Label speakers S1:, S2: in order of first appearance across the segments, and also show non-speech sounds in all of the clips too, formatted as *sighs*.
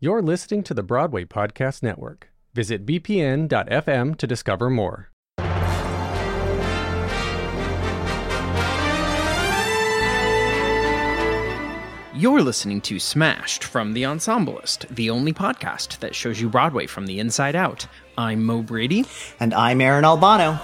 S1: You're listening to the Broadway Podcast Network. Visit bpn.fm to discover more.
S2: You're listening to Smashed from The Ensemblist, the only podcast that shows you Broadway from the inside out. I'm Mo Brady.
S3: And I'm Aaron Albano.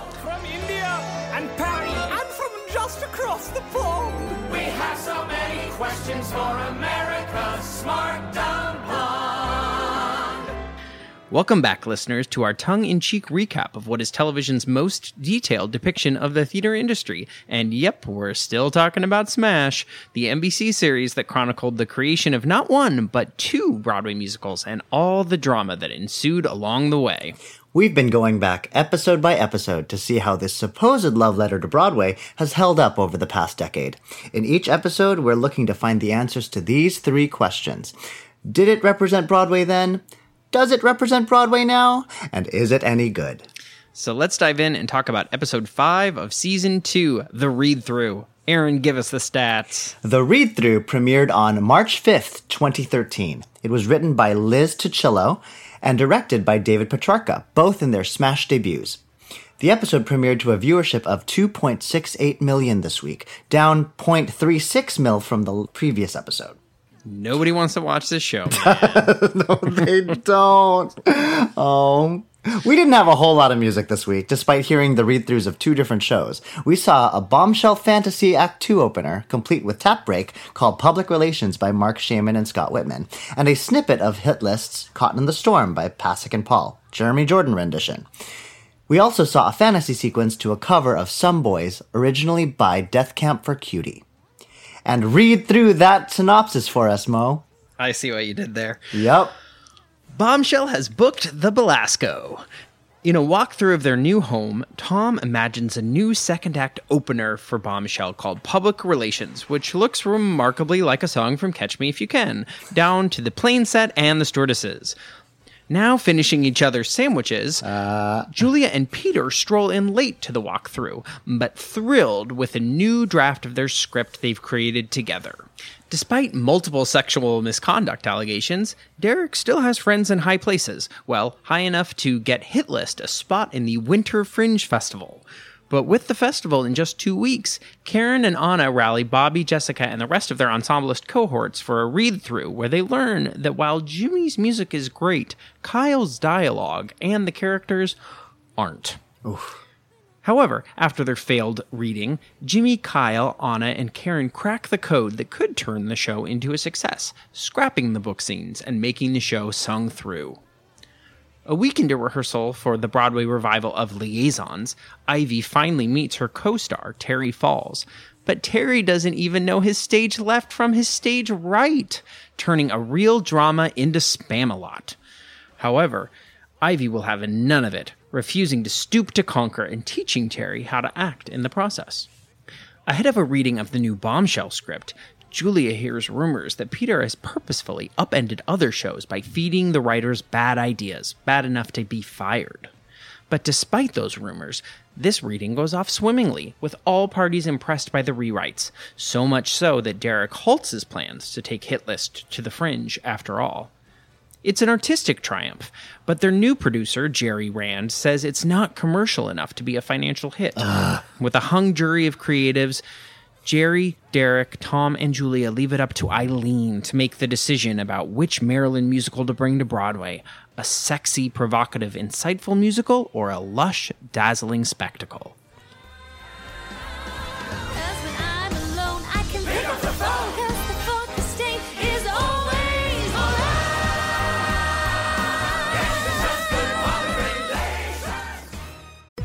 S2: Welcome back, listeners, to our tongue in cheek recap of what is television's most detailed depiction of the theater industry. And yep, we're still talking about Smash, the NBC series that chronicled the creation of not one, but two Broadway musicals and all the drama that ensued along the way.
S3: We've been going back episode by episode to see how this supposed love letter to Broadway has held up over the past decade. In each episode, we're looking to find the answers to these three questions. Did it represent Broadway then? Does it represent Broadway now? And is it any good?
S2: So let's dive in and talk about episode 5 of season 2, The Read Through. Aaron, give us the stats.
S3: The read through premiered on March 5th, 2013. It was written by Liz Tuccillo and directed by David Petrarca, both in their Smash debuts. The episode premiered to a viewership of 2.68 million this week, down 0.36 mil from the previous episode.
S2: Nobody wants to watch this show. *laughs*
S3: no, they don't. Oh. We didn't have a whole lot of music this week, despite hearing the read throughs of two different shows. We saw a bombshell fantasy Act 2 opener, complete with tap break, called Public Relations by Marc Shaiman and Scott Wittman, and a snippet of hit lists Caught in the Storm by Pasek and Paul, Jeremy Jordan rendition. We also saw a fantasy sequence to a cover of Some Boys, originally by Death Cab for Cutie. And read through that synopsis for us, Mo.
S2: I see what you did there.
S3: Yep.
S2: Bombshell has booked the Belasco. In a walkthrough of their new home, Tom imagines a new second act opener for Bombshell called Public Relations, which looks remarkably like a song from Catch Me If You Can, down to the plane set and the stewardesses. Now finishing each other's sandwiches, uh, Julia and Peter stroll in late to the walkthrough, but thrilled with a new draft of their script they've created together. Despite multiple sexual misconduct allegations, Derek still has friends in high places, well, high enough to get Hitlist a spot in the Winter Fringe Festival. But with the festival in just two weeks, Karen and Anna rally Bobby, Jessica, and the rest of their ensemblist cohorts for a read through where they learn that while Jimmy's music is great, Kyle's dialogue and the characters aren't. Oof. However, after their failed reading, Jimmy, Kyle, Anna, and Karen crack the code that could turn the show into a success, scrapping the book scenes and making the show sung through. A week into rehearsal for the Broadway revival of Liaisons, Ivy finally meets her co star, Terry Falls. But Terry doesn't even know his stage left from his stage right, turning a real drama into Spamalot. However, Ivy will have none of it, refusing to stoop to conquer and teaching Terry how to act in the process. Ahead of a reading of the new Bombshell script, Julia hears rumors that Peter has purposefully upended other shows by feeding the writers bad ideas, bad enough to be fired. But despite those rumors, this reading goes off swimmingly, with all parties impressed by the rewrites, so much so that Derek halts his plans to take Hitlist to the fringe after all. It's an artistic triumph, but their new producer, Jerry Rand, says it's not commercial enough to be a financial hit. With a hung jury of creatives, Jerry, Derek, Tom, and Julia leave it up to Eileen to make the decision about which Marilyn musical to bring to Broadway a sexy, provocative, insightful musical or a lush, dazzling spectacle.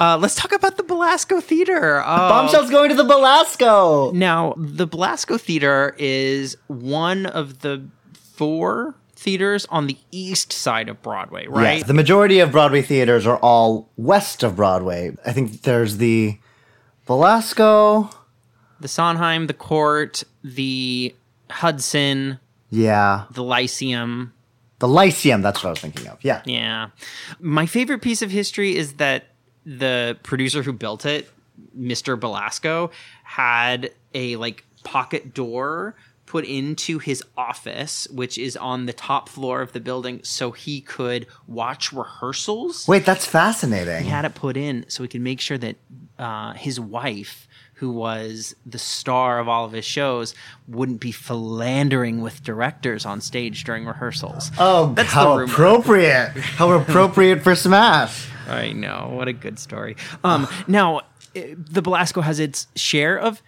S2: Uh, let's talk about the Belasco Theater. Uh,
S3: Bombshell's going to the Belasco.
S2: Now, the Belasco Theater is one of the four theaters on the east side of Broadway, right?
S3: Yes, the majority of Broadway theaters are all west of Broadway. I think there's the Belasco.
S2: the Sondheim, the Cort, the Hudson,
S3: Yeah.
S2: the Lyceum.
S3: The Lyceum, that's what I was thinking of. Yeah.
S2: Yeah. My favorite piece of history is that the producer who built it, Mr. Belasco, had a like pocket door put into his office, which is on the top floor of the building, so he could watch rehearsals.
S3: Wait, that's fascinating.
S2: He had it put in so he could make sure that uh, his wife, who was the star of all of his shows, wouldn't be philandering with directors on stage during rehearsals.
S3: Oh,
S2: That's
S3: how appropriate. How appropriate for Smash.
S2: I know. What a good story. Um, now, eh, the Belasco has its share of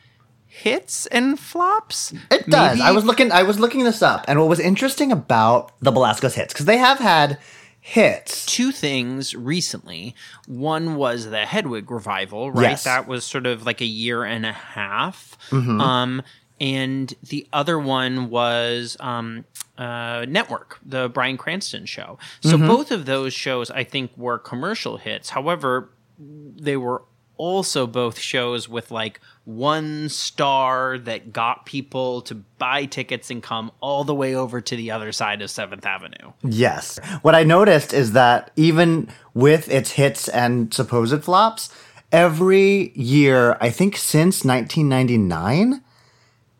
S2: hits and flops.
S3: It does.
S2: Maybe-
S3: I was looking I was looking this up and what was interesting about the Belasco's hits cuz they have had hits.
S2: two things recently. One was the Hedwig revival, right?
S3: Yes.
S2: That was sort of like a year and a half.
S3: Mhm.
S2: Um, and the other one was um, uh, Network, the Bryan Cranston show. So
S3: Mhm.
S2: both of those shows, I think, were commercial hits. However, they were also both shows with like one star that got people to buy tickets and come all the way over to the other side of Seventh Avenue.
S3: Yes. What I noticed is that even with its hits and supposed flops, every year, I think since 1999,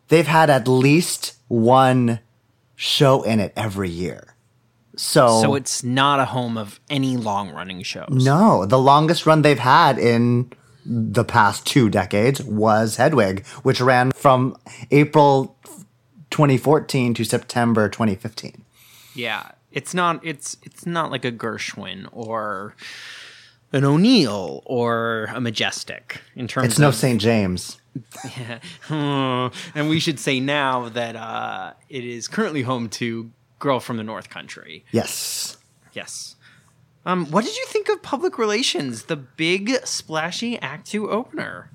S3: they've had at least one show in it every year. So,
S2: So it's not a home of any long running shows.
S3: no, the longest run they've had in the past two decades was Hedwig, which ran from April 2014 to September 2015.
S2: Yeah, it's not. It's it's not like a Gershwin or an O'Neill or a Majestic in terms.
S3: Of It's no St. James.
S2: Yeah. *laughs* And we should say now that uh, it is currently home to "Girl from the North Country."
S3: Yes.
S2: Yes. Um, what did you think of public relations? The big splashy Act Two opener.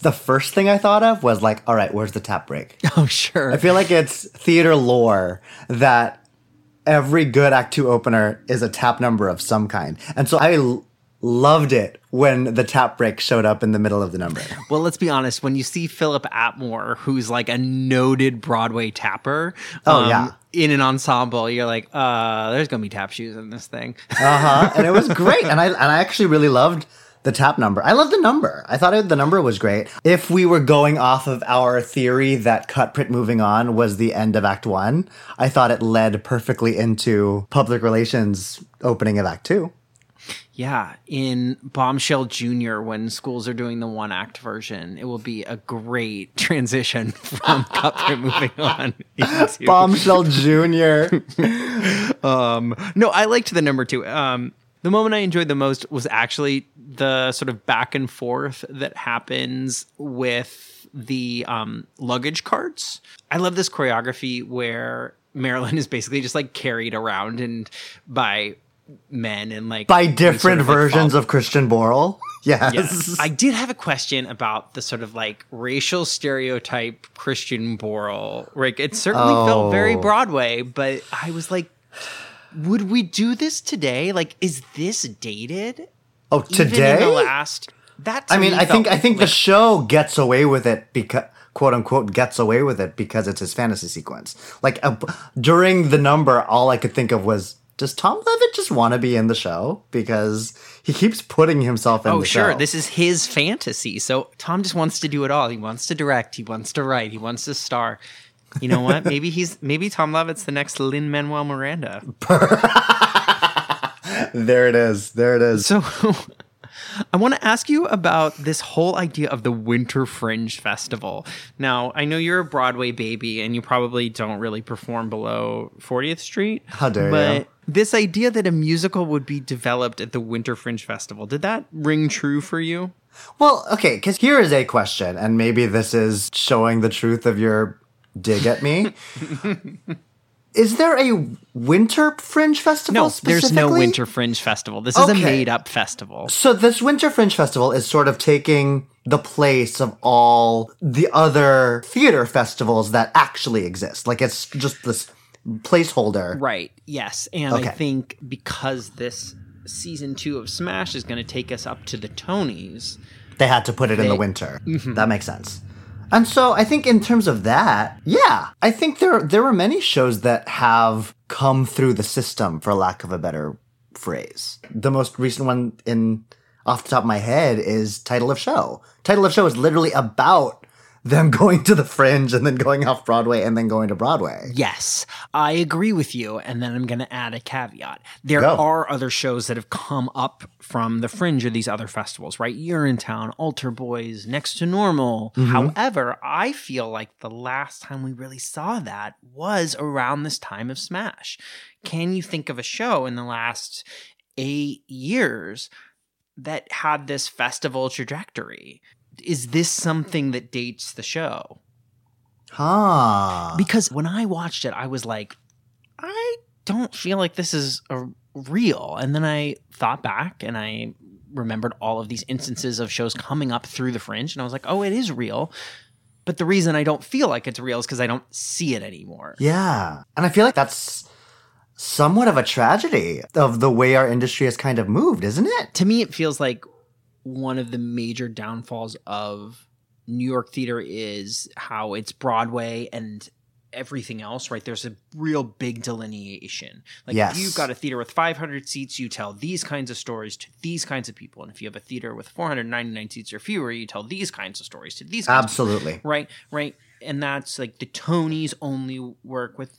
S3: The first thing I thought of was like, all right, where's the tap break? *laughs*
S2: Oh, sure.
S3: I feel like it's theater lore that every good Act Two opener is a tap number of some kind. And so I l- loved it when the tap break showed up in the middle of the number.
S2: Well, let's be honest. When you see Phillip Attmore, who's like a noted Broadway tapper, um,
S3: Oh, yeah.
S2: in an ensemble, you're like, uh, there's gonna be tap shoes in this thing. *laughs*
S3: Uh huh. and it was great. And I and I actually really loved the tap number. I love the number. I thought it, the number was great. If we were going off of our theory that cut print moving on was the end of Act One, I thought it led perfectly into public relations opening of Act Two.
S2: Yeah, in Bombshell Junior, when schools are doing the one act version, it will be a great *laughs* transition from *laughs* Cutprint moving on. *laughs* into-
S3: Bombshell Junior.
S2: um, no, I liked the number two. Um, the moment I enjoyed the most was actually the sort of back and forth that happens with the um, luggage carts. I love this choreography where Marilyn is basically just like carried around and by men and like
S3: By different
S2: sort of, like,
S3: versions of Christian Borle. *laughs* Yes.
S2: Yes. I did have a question about the sort of like racial stereotype Christian Borle. Like it certainly felt very
S3: Oh.
S2: Broadway, but I was like, would we do this today? Like, is this dated?
S3: Oh, today?
S2: the last that
S3: I mean,
S2: me
S3: I think I think the show gets away with it because quote unquote gets away with it because it's his fantasy sequence. Like uh, during the number, all I could think of was, does Tom Levitt just want to be in the show? Because he keeps putting himself in
S2: Oh,
S3: the
S2: sure.
S3: show.
S2: This is his fantasy. So Tom just wants to do it all. He wants to direct. He wants to write. He wants to star. You know what? *laughs* maybe he's maybe Tom Levitt's the next Lin Manuel Miranda. *laughs*
S3: there it is. There it is.
S2: So I want to ask you about this whole idea of the Winter Fringe Festival. Now, I know you're a Broadway baby and you probably don't really perform below 40th Street.
S3: How dare
S2: but
S3: you.
S2: this idea that a musical would be developed at the Winter Fringe Festival, did that ring true for you?
S3: Well, okay, because here is a question, and maybe this is showing the truth of your dig at me. *laughs* is there a winter fringe festival?
S2: No, there's no? Winter Fringe Festival. This is a made up festival.
S3: So this winter fringe festival is sort of taking the place of all the other theater festivals that actually exist. Like it's just this placeholder.
S2: Right. Yes. And I think because this season two of Smash is going to take us up to the Tonys.
S3: They had to put it in the
S2: They-
S3: winter.
S2: Mhm.
S3: That makes sense. And so I think in terms of that, yeah, I think there there are many shows that have come through the system, for lack of a better phrase. The most recent one in off the top of my head is Title of Show. Title of Show is literally about them *laughs* going to the fringe and then going off Broadway and then going to Broadway.
S2: Yes, I agree with you. And then I'm going to add a caveat. There
S3: Go.
S2: are other shows that have come up from the fringe of these other festivals, right? Urinetown, Altar Boyz, Next to Normal.
S3: Mhm.
S2: However, I feel like the last time we really saw that was around this time of Smash. Can you think of a show in the last eight years that had this festival trajectory? Is this something that dates the show?
S3: Huh.
S2: Because when I watched it, I was like, I don't feel like this is a real. And then I thought back and I remembered all of these instances of shows coming up through the fringe, and I was like, oh, it is real. But the reason I don't feel like it's real is because I don't see it anymore.
S3: Yeah. And I feel like that's somewhat of a tragedy of the way our industry has kind of moved, isn't it?
S2: To me, it feels like one of the major downfalls of New York theater is how it's Broadway and everything else, right? There's a real big delineation. Like
S3: Yes.
S2: if you've got a theater with 500 seats, you tell these kinds of stories to these kinds of people. And if you have a theater with 499 seats or fewer, you tell these kinds of stories to these kinds of
S3: Absolutely.
S2: people. Right, right. And that's like the Tonys only work with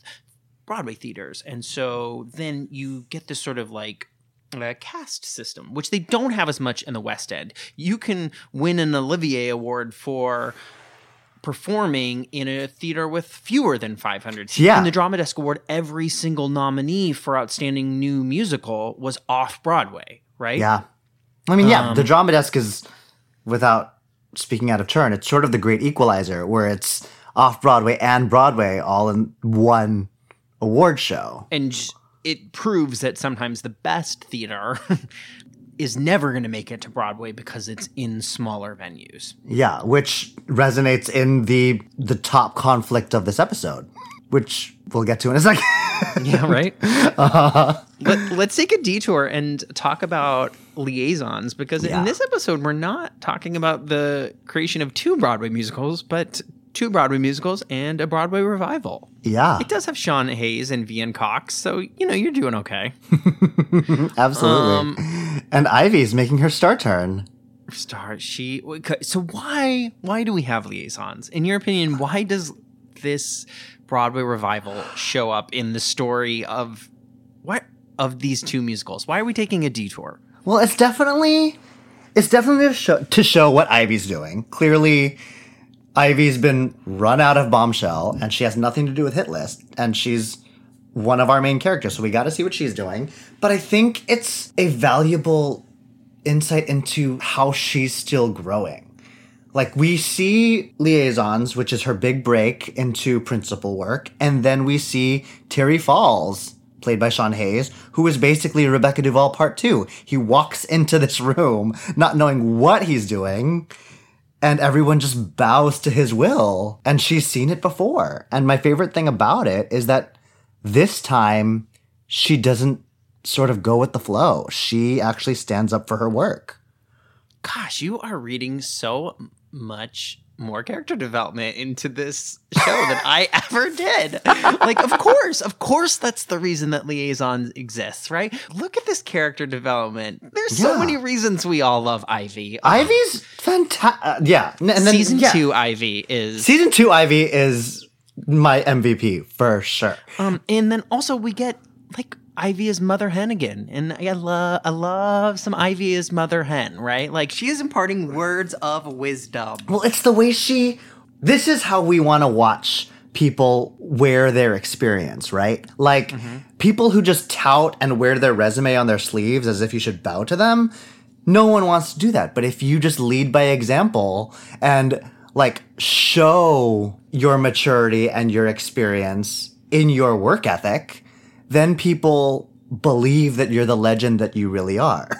S2: Broadway theaters. And so then you get this sort of like uh, caste system, which they don't have as much in the West End. You can win an Olivier Award for performing in a theater with fewer than 500 seats.
S3: Yeah.
S2: In the Drama Desk Award, every single nominee for Outstanding New Musical was off Broadway, right?
S3: Yeah. I mean, yeah,
S2: Um,
S3: the drama desk is, without speaking out of turn, it's sort of the great equalizer where it's off Broadway and Broadway all in one award show.
S2: and it proves that sometimes the best theater *laughs* is never going to make it to Broadway because it's in smaller venues.
S3: Yeah, which resonates in the the top conflict of this episode, which we'll get to in a second. *laughs*
S2: Yeah, right. *laughs*
S3: Uh,
S2: Let, let's take a detour and talk about liaisons because
S3: Yeah.
S2: in this episode we're not talking about the creation of two Broadway musicals, but two Broadway musicals and a Broadway revival.
S3: yeah,
S2: It does have Sean Hayes and Veanne Cox, so you know you're doing okay. *laughs*
S3: absolutely.
S2: Um,
S3: and Ivy's making her star turn.
S2: Star she so why why do we have liaisons? In your opinion, why does this Broadway revival show up in the story of what of these two musicals? Why are we taking a detour?
S3: Well, it's definitely it's definitely to show, to show what Ivy's doing. Clearly, Ivy's been run out of Bombshell, and she has nothing to do with Hit List, and she's one of our main characters, so we got to see what she's doing. But I think it's a valuable insight into how she's still growing. Like we see liaisons, which is her big break into principal work, and then we see Terry Falls, played by Sean Hayes, who is basically Rebecca Duvall part two. He walks into this room not knowing what he's doing, and everyone just bows to his will. And she's seen it before. And my favorite thing about it is that this time she doesn't sort of go with the flow. She actually stands up for her work.
S2: Gosh, you are reading so much more character development into this show than I *laughs* ever did. Like, of course, of course, that's the reason that liaison exists, right? Look at this character development. There's so many reasons we all love Ivy.
S3: Ivy's fantastic. yeah. N- And then,
S2: Season
S3: yeah.
S2: two, Ivy is
S3: Season two, Ivy is my MVP for sure.
S2: Um, and then also we get like Ivy is Mother Hen again, and I love I love some Ivy is Mother Hen, right? Like she is imparting words of wisdom.
S3: Well, it's the way she. This is how we want to watch people wear their experience, right? Like mm-hmm. people who just tout and wear their resume on their sleeves as if you should bow to them. No one wants to do that. But if you just lead by example and like show your maturity and your experience in your work ethic, then people believe that you're the legend that you really are. *laughs*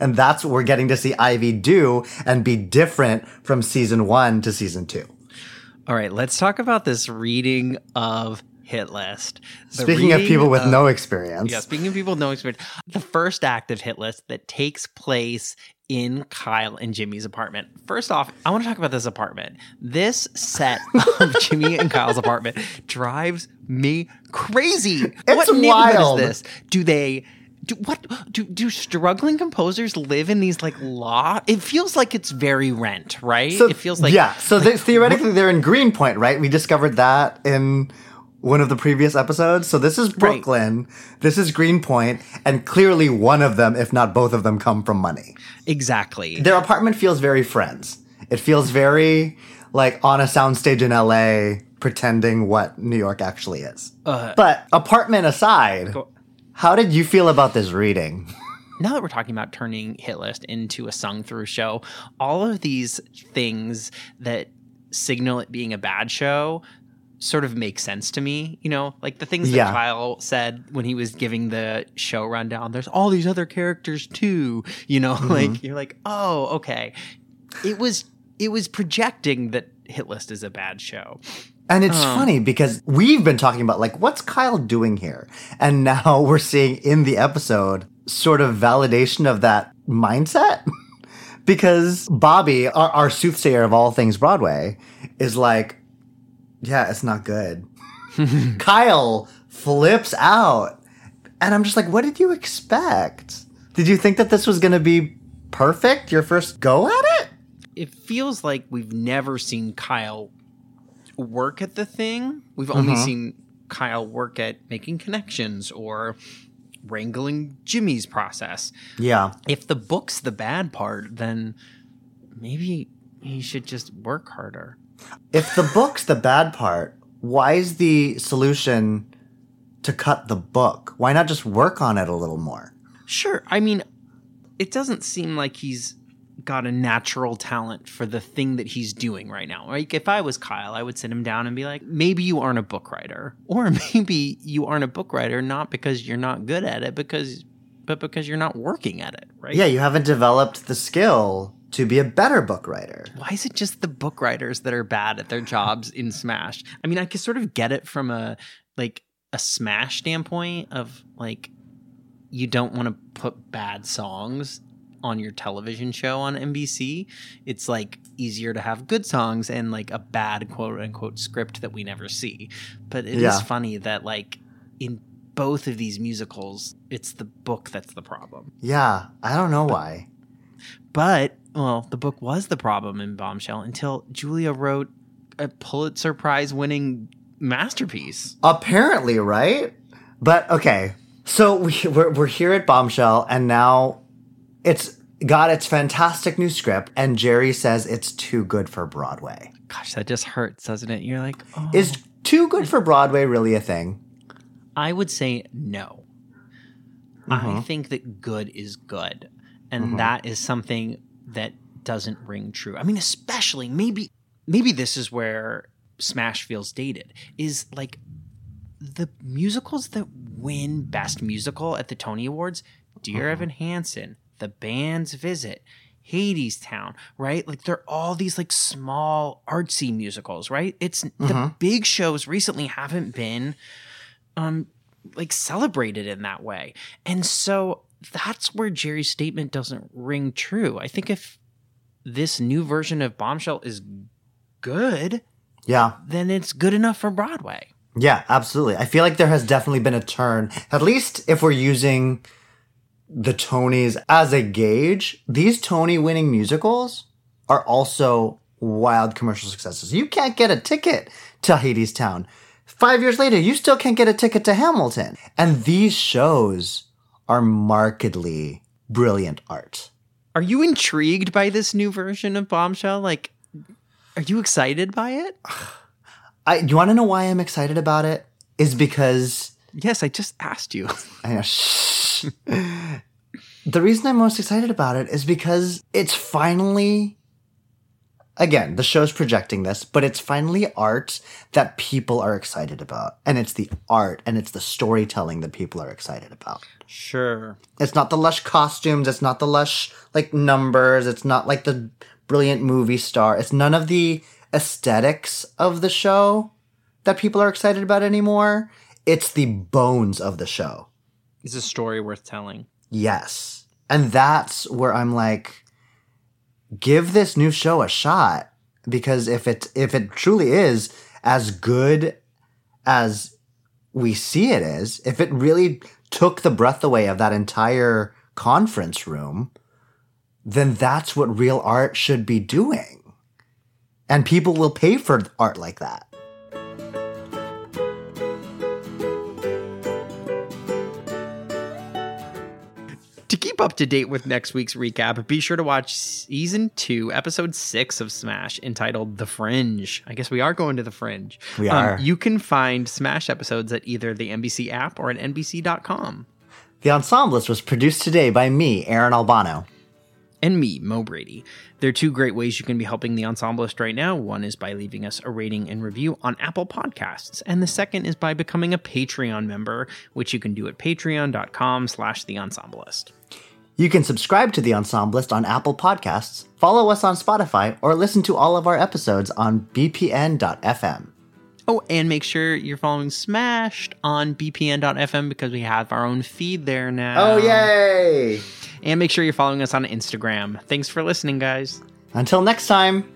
S3: And that's what we're getting to see Ivy do and be different from season one to season two.
S2: All right, let's talk about this reading of Hit List. The
S3: Speaking of people with
S2: of-
S3: no experience.
S2: Yeah, speaking of people with no experience, the first act of Hit List that takes place in Kyle and Jimmy's apartment. First off, I want to talk about this apartment. This set *laughs* of Jimmy and Kyle's apartment drives me crazy. what neighborhood
S3: wild.
S2: is this? Do they do what do do struggling composers live in these like law? It feels like it's very rent, right?
S3: So,
S2: it feels like
S3: yeah. So they, theoretically, they're in Greenpoint, right? We discovered that in one of the previous episodes. So this is Brooklyn, this is Greenpoint, and clearly one of them, if not both of them, come from money.
S2: exactly.
S3: Their apartment feels very Friends. It feels very like on a soundstage in LA, pretending what New York actually is.
S2: Uh,
S3: but apartment aside, how did you feel about this reading? *laughs*
S2: now that we're talking about turning hit list into a sung through show all of these things that signal it being a bad show sort of make sense to me you know like the things that
S3: Yeah.
S2: kyle said when he was giving the show rundown there's all these other characters too you know *laughs* like you're like oh okay it was it was projecting that hit list is a bad show
S3: And it's
S2: Um,
S3: funny because we've been talking about like what's Kyle doing here? And now *laughs* we're seeing in the episode sort of validation of that mindset. *laughs* because Bobby, our, our soothsayer of all things Broadway, is like, yeah, it's not good. *laughs* Kyle flips out. And I'm just like, what did you expect? Did you think that this was going to be perfect? Your first go at it?
S2: it feels like we've never seen Kyle work at the thing. We've only
S3: Mhm.
S2: seen Kyle work at making connections or wrangling Jimmy's process.
S3: Yeah.
S2: If the book's the bad part, then maybe he should just work harder.
S3: If the book's the bad part, why is the solution to cut the book? Why not just work on it a little more?
S2: Sure. I mean, it doesn't seem like he's got a natural talent for the thing that he's doing right now. Like if I was Kyle, I would sit him down and be like, maybe you aren't a book writer. *laughs* Or maybe you aren't a book writer not because you're not good at it, because but because you're not working at it, right?
S3: Yeah, you haven't developed the skill to be a better book writer.
S2: Why is it just the book writers that are bad at their jobs in Smash? I mean, I could sort of get it from a like a Smash standpoint of like you don't want to put bad songs on your television show on NBC. It's like easier to have good songs and like a bad quote unquote script that we never see. But it is
S3: Yeah.
S2: funny that like in both of these musicals, it's the book that's the problem.
S3: Yeah, I don't know why.
S2: But well, the book was the problem in Bombshell until Julia wrote a Pulitzer Prize winning masterpiece.
S3: Apparently, right? But okay, so we, we're, we're here at Bombshell, and now it's got its fantastic new script, and Jerry says it's too good for Broadway.
S2: Gosh, that just hurts, doesn't it? You're like, oh.
S3: Is too good for Broadway really a thing?
S2: I would say no. I
S3: Mhm.
S2: think that good is good. And
S3: Mhm.
S2: that is something that doesn't ring true. I mean, especially maybe maybe this is where Smash feels dated. Is like the musicals that win best musical at the Tony Awards, Dear Evan Hansen, The Band's Visit, Hadestown, right? Like they're all these like small artsy musicals, right? It's the
S3: Mhm.
S2: big shows recently haven't been um like celebrated in that way. And so that's where Jerry's statement doesn't ring true. I think if this new version of Bombshell is good,
S3: Yeah.
S2: then it's good enough for Broadway.
S3: Yeah, absolutely. I feel like there has definitely been a turn, at least if we're using the Tonys as a gauge. These Tony winning musicals are also wild commercial successes. You can't get a ticket to Hadestown. Five years later, you still can't get a ticket to Hamilton. And these shows are markedly brilliant art.
S2: Are you intrigued by this new version of Bombshell? Like, are you excited by it? *sighs*
S3: I, you want to know why I'm excited about it? Is because
S2: Yes, I just asked you. *laughs*
S3: I know. Shh. the reason I'm most excited about it is because it's finally, again, the show's projecting this, but it's finally art that people are excited about. And it's the art and it's the storytelling that people are excited about.
S2: Sure.
S3: It's not the lush costumes. It's not the lush, like, numbers. It's not like the brilliant movie star. It's none of the aesthetics of the show that people are excited about anymore. It's the bones of the show.
S2: It's a story worth telling.
S3: Yes. And that's where I'm like, give this new show a shot. Because if it if it truly is as good as we see it is, if it really took the breath away of that entire conference room, then that's what real art should be doing. And people will pay for art like that.
S2: To keep up to date with next week's recap, be sure to watch season two, episode six of Smash, entitled The Fringe. I guess we are going to The Fringe. Um,
S3: We are.
S2: you can find Smash episodes at either the NBC app or at NBC.com.
S3: The Ensemblist was produced today by me, Aaron Albano.
S2: And me, Mo Brady. There are two great ways you can be helping the Ensemblist right now. One is by leaving us a rating and review on Apple Podcasts, and the second is by becoming a Patreon member, which you can do at patreon.com slash the Ensemblist.
S3: You can subscribe to The Ensemblist on Apple Podcasts, follow us on Spotify, or listen to all of our episodes on bpn.fm.
S2: Oh, and make sure you're following Smashed on bpn.fm because we have our own feed there now.
S3: Oh, yay!
S2: And make sure you're following us on Instagram. Thanks for listening, guys.
S3: Until next time.